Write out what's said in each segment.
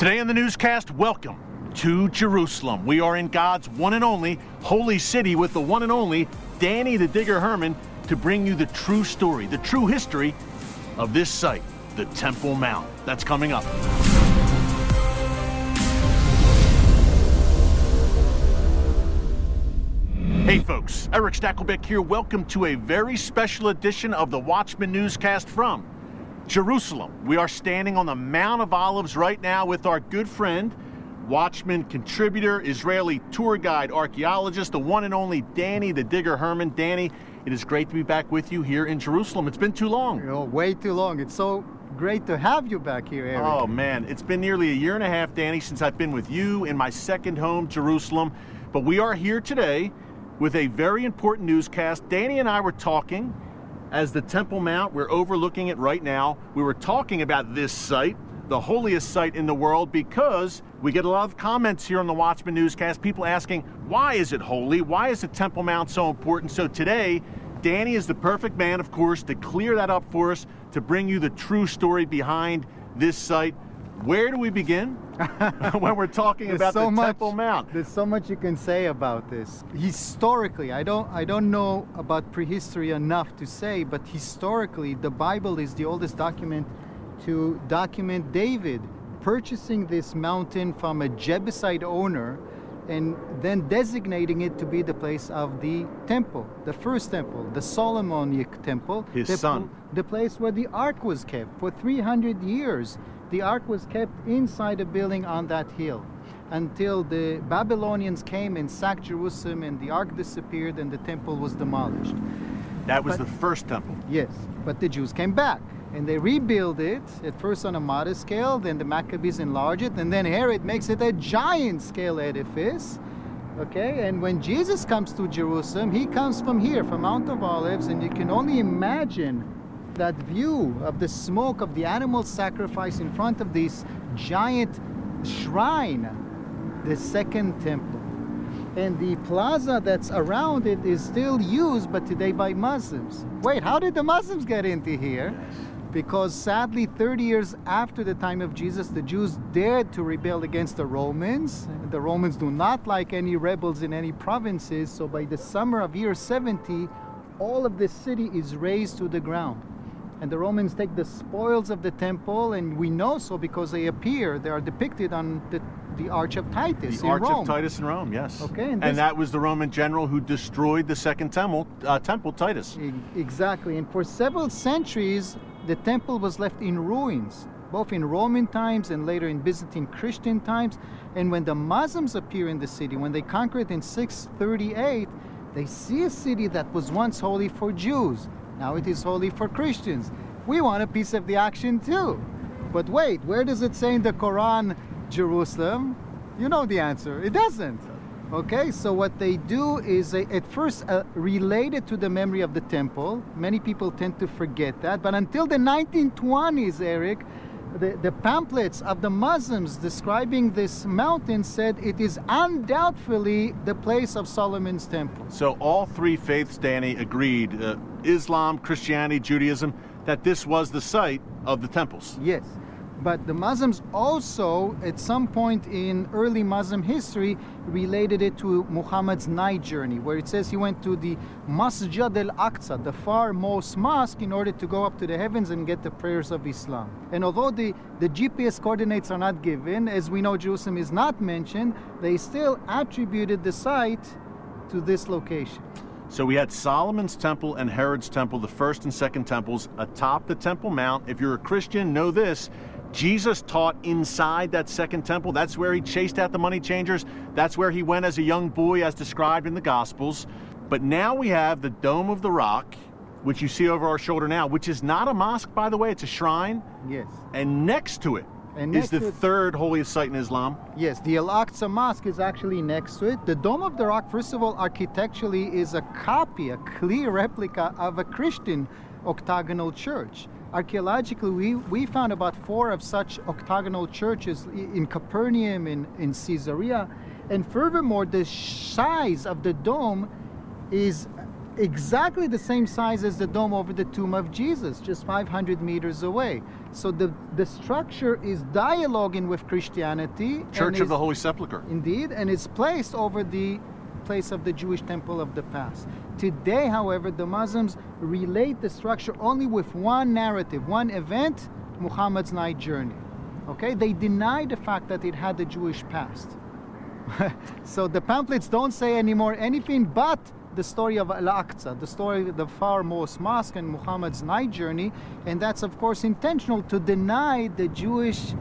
Today in the newscast, welcome to Jerusalem. We are in God's one and only holy city with the one and only Danny the Digger Herman to bring you the true story, the true history of this site, the Temple Mount. That's coming up. Hey folks, Erick Stakelbeck here. Welcome to a very special edition of the Watchman newscast from Jerusalem. We are standing on the Mount of Olives right now with our good friend, Watchman contributor, Israeli tour guide, archaeologist, the one and only Danny the Digger Herman. Danny, it is great to be back with you here in Jerusalem. It's been too long. Oh, way too long. It's so great to have you back here, Erick. Oh man, it's been nearly a year and a half, Danny, since I've been with you in my second home, Jerusalem. But we are here today with a very important newscast. Danny and I were talking as the Temple Mount, we're overlooking it right now. We were talking about this site, the holiest site in the world, because we get a lot of comments here on the Watchman newscast, people asking, why is it holy? Why is the Temple Mount so important? So today, Danny is the perfect man, of course, to clear that up for us, to bring you the true story behind this site. Where do we begin when we're talking There's about so the much, Temple Mount? There's so much you can say about this. Historically, I don't I don't know about prehistory enough to say, but historically the Bible is the oldest document to document David purchasing this mountain from a Jebusite owner and then designating it to be the place of the temple, the first temple, the Solomonic temple. His the, son. The place where the ark was kept for 300 years. The ark was kept inside a building on that hill until the Babylonians came and sacked Jerusalem and the ark disappeared and the temple was demolished. That was But- the first temple. Yes, but the Jews came back and they rebuild it at first on a modest scale, then the Maccabees enlarge it, and then Herod makes it a giant scale edifice. Okay, and when Jesus comes to Jerusalem, he comes from here, from Mount of Olives, and you can only imagine that view of the smoke of the animal sacrifice in front of this giant shrine, the second temple. And the plaza that's around it is still used, but today by Muslims. Wait, how did the Muslims get into here? Because sadly, 30 years after the time of Jesus, the Jews dared to rebel against the Romans. The Romans do not like any rebels in any provinces, so by the summer of year 70, all of the city is razed to the ground. And the Romans take the spoils of the temple, and we know so because they appear, they are depicted on the, the Arch of Titus The Arch Rome. of Titus in Rome, yes. Okay, and and, that was the Roman general who destroyed the second temple, uh, temple Titus. E- Exactly. And for several centuries, the temple was left in ruins, both in Roman times and later in Byzantine Christian times. And when the Muslims appear in the city, when they conquer it in 638, they see a city that was once holy for Jews. Now it is holy for Christians. We want a piece of the action too. But wait, where does it say in the Quran, Jerusalem? You know the answer. It doesn't. Okay, so what they do is they at first uh, relate it to the memory of the temple. Many people tend to forget that, but until the 1920s, Erick, the, the pamphlets of the Muslims describing this mountain said it is undoubtedly the place of Solomon's temple. So all three faiths, Danny, agreed uh, Islam, Christianity, Judaism that this was the site of the temples. Yes. But the Muslims also, at some point in early Muslim history, related it to Muhammad's night journey, where it says he went to the Masjid al Aqsa, the farmost mosque, in order to go up to the heavens and get the prayers of Islam. And although the, the GPS coordinates are not given, as we know Jerusalem is not mentioned, they still attributed the site to this location. So we had Solomon's temple and Herod's temple, the first and second temples, atop the Temple Mount. If you're a Christian, know this. Jesus taught inside that second temple. That's where he chased out the money changers. That's where he went as a young boy, as described in the Gospels. But now we have the Dome of the Rock, which you see over our shoulder now, which is not a mosque, by the way, it's a shrine. Yes. And next to it And is the it- third holiest site in Islam. Yes, the Al Aqsa Mosque is actually next to it. The Dome of the Rock, first of all, architecturally is a copy, a clear replica of a Christian octagonal church. Archaeologically, we, we found about four of such octagonal churches in Capernaum, in, in Caesarea. And furthermore, the size of the dome is exactly the same size as the dome over the tomb of Jesus, just 500 meters away. So the, the structure is dialoguing with Christianity. Church of the Holy Sepulchre. Indeed, and it's placed over the place of the Jewish temple of the past. Today, however, the Muslims relate the structure only with one narrative, one event, Muhammad's night journey. Okay? They deny the fact that it had a Jewish past. so the pamphlets don't say anymore anything but the story of Al-Aqsa, the story of the foremost mosque and Muhammad's night journey, and that's of course intentional to deny the Jewish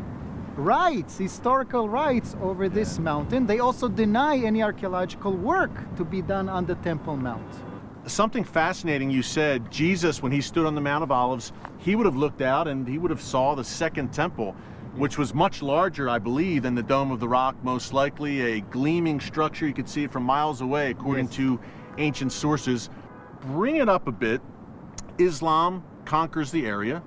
rights, historical rights over this mountain. They also deny any archaeological work to be done on the Temple Mount. Something fascinating you said, Jesus, when he stood on the Mount of Olives, he would have looked out and he would have saw the second temple, which was much larger, I believe, than the Dome of the Rock, most likely a gleaming structure. You could see it from miles away, according Yes. to ancient sources. Bring it up a bit. Islam conquers the area.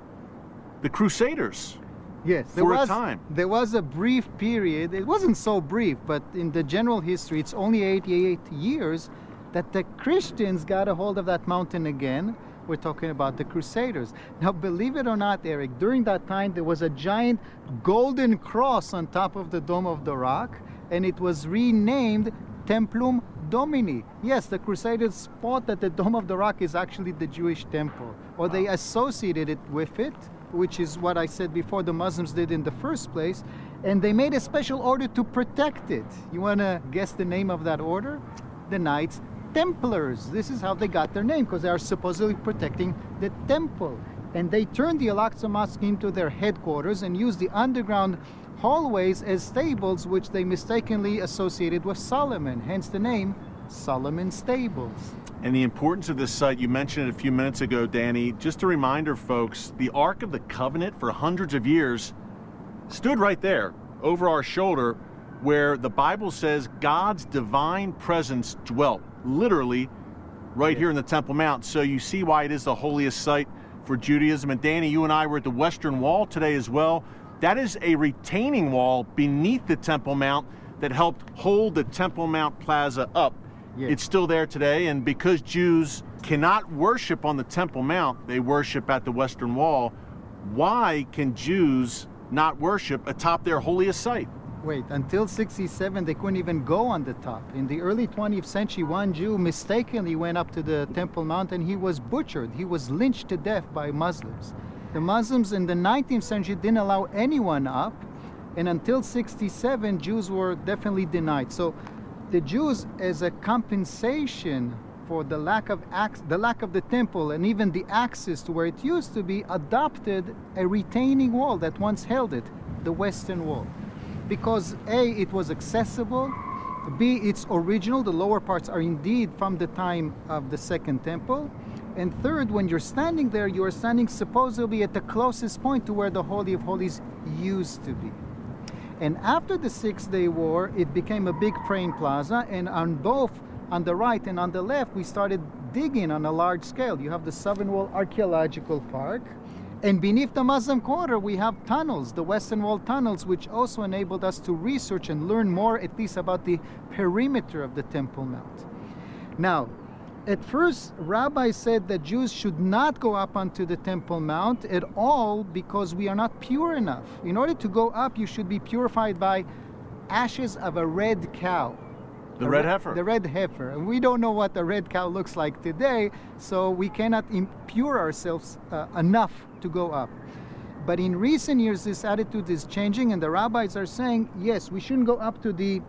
The Crusaders. Yes, there For a was time. there was a brief period. It wasn't so brief, but in the general history, it's only 88 years that the Christians got a hold of that mountain again. We're talking about the Crusaders. Now, believe it or not, Erick, during that time there was a giant golden cross on top of the Dome of the Rock, and it was renamed Templum Domini. Yes, the Crusaders thought that the Dome of the Rock is actually the Jewish temple, or they associated it with it, which is what I said before the Muslims did in the first place, and they made a special order to protect it. You want to guess the name of that order? The Knights Templars. This is how they got their name because they are supposedly protecting the temple. And they turned the Al Aqsa Mosque into their headquarters and used the underground hallways as stables, which they mistakenly associated with Solomon, hence the name Solomon Stables. And the importance of this site, you mentioned it a few minutes ago, Danny. Just a reminder, folks, the Ark of the Covenant for hundreds of years stood right there over our shoulder where the Bible says God's divine presence dwelt, literally right here in the Temple Mount. So you see why it is the holiest site for Judaism. And Danny, you and I were at the Western Wall today as well. That is a retaining wall beneath the Temple Mount that helped hold the Temple Mount Plaza up. Yes. It's still there today, and because Jews cannot worship on the Temple Mount, they worship at the Western Wall. Why can Jews not worship atop their holiest site? Wait, until 67, they couldn't even go on the top. In the early 20th century, one Jew mistakenly went up to the Temple Mount and he was butchered. He was lynched to death by Muslims. The Muslims in the 19th century didn't allow anyone up, and until 67, Jews were definitely denied. So the Jews, as a compensation for the lack of ac- the lack of the temple and even the access to where it used to be, adopted a retaining wall that once held it, the Western Wall because A, it was accessible, B, it's original, the lower parts are indeed from the time of the Second Temple, and third, when you're standing there, you are standing supposedly at the closest point to where the Holy of Holies used to be. And after the Six Day War, it became a big praying plaza, and on both, on the right and on the left, we started digging on a large scale. You have the Southern Wall Archaeological Park, and beneath the Muslim Quarter, we have tunnels, the Western Wall tunnels, which also enabled us to research and learn more, at least about the perimeter of the Temple Mount. Now, at first, rabbis said that Jews should not go up onto the Temple Mount at all because we are not pure enough. In order to go up, you should be purified by ashes of a red cow. The red heifer. The red heifer. And we don't know what a red cow looks like today, so we cannot impure ourselves uh, enough to go up. But in recent years, this attitude is changing, and the rabbis are saying, yes, we shouldn't go up to the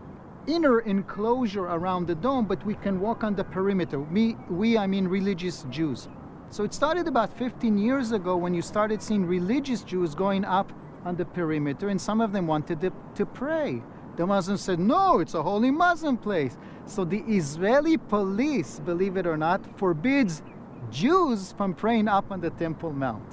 inner enclosure around the dome, but we can walk on the perimeter. We, we I mean religious Jews. So it started about 15 years ago when you started seeing religious Jews going up on the perimeter, and some of them wanted to, to pray. The Muslims said, no, it's a holy Muslim place. So the Israeli police, believe it or not, forbids Jews from praying up on the Temple Mount.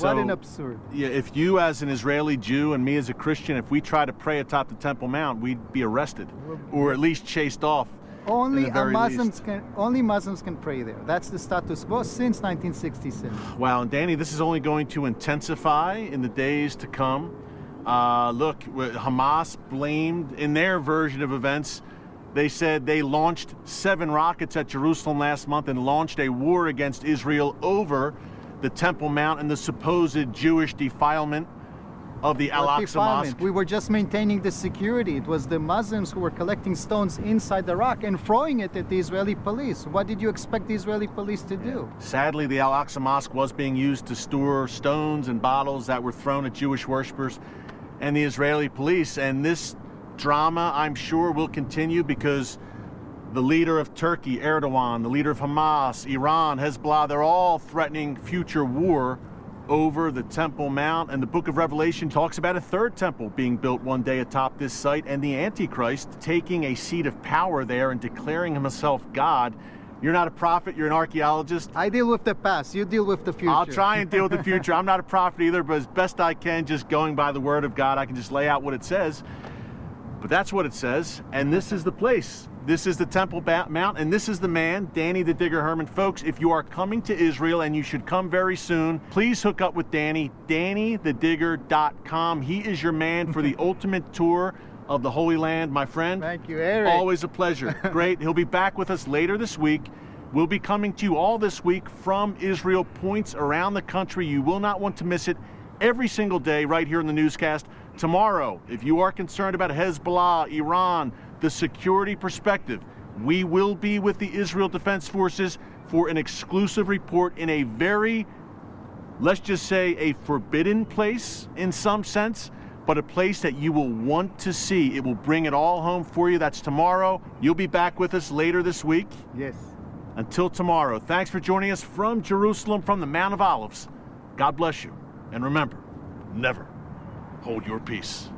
what an absurd. Yeah, if you as an Israeli Jew and me as a Christian, if we try to pray atop the Temple Mount, we'd be arrested or at least chased off. Only at the very Muslims least. can only Muslims can pray there. That's the status quo since 1967. Wow, and Danny, this is only going to intensify in the days to come. Uh, look, Hamas blamed in their version of events They said they launched seven rockets at Jerusalem last month and launched a war against Israel over the Temple Mount and the supposed Jewish defilement of the Al Aqsa Mosque. We were just maintaining the security. It was the Muslims who were collecting stones inside the rock and throwing it at the Israeli police. What did you expect the Israeli police to do? Sadly, the Al Aqsa Mosque was being used to store stones and bottles that were thrown at Jewish worshippers and the Israeli police. And this drama, I'm sure, will continue because the leader of Turkey, Erdogan, the leader of Hamas, Iran, Hezbollah, they're all threatening future war over the Temple Mount. And the book of Revelation talks about a third temple being built one day atop this site and the Antichrist taking a seat of power there and declaring himself God. You're not a prophet, you're an archaeologist. I deal with the past, you deal with the future. I'll try and deal with the future. I'm not a prophet either, but as best I can, just going by the word of God, I can just lay out what it says. But that's what it says, and this is the place. This is the Temple Mount, and this is the man, Danny the Digger Herman. Folks, if you are coming to Israel, and you should come very soon, please hook up with Danny, DannyTheDigger.com. He is your man for the ultimate tour of the Holy Land, my friend. Thank you, Erick. Always a pleasure. Great. He'll be back with us later this week. We'll be coming to you all this week from Israel, points around the country. You will not want to miss it every single day right here in the newscast. Tomorrow, if you are concerned about Hezbollah, Iran, the security perspective, we will be with the Israel Defense Forces for an exclusive report in a very, let's just say, a forbidden place in some sense, but a place that you will want to see. It will bring it all home for you. That's tomorrow. You'll be back with us later this week. Yes. Until tomorrow, thanks for joining us from Jerusalem, from the Mount of Olives. God bless you. And remember, never hold your peace.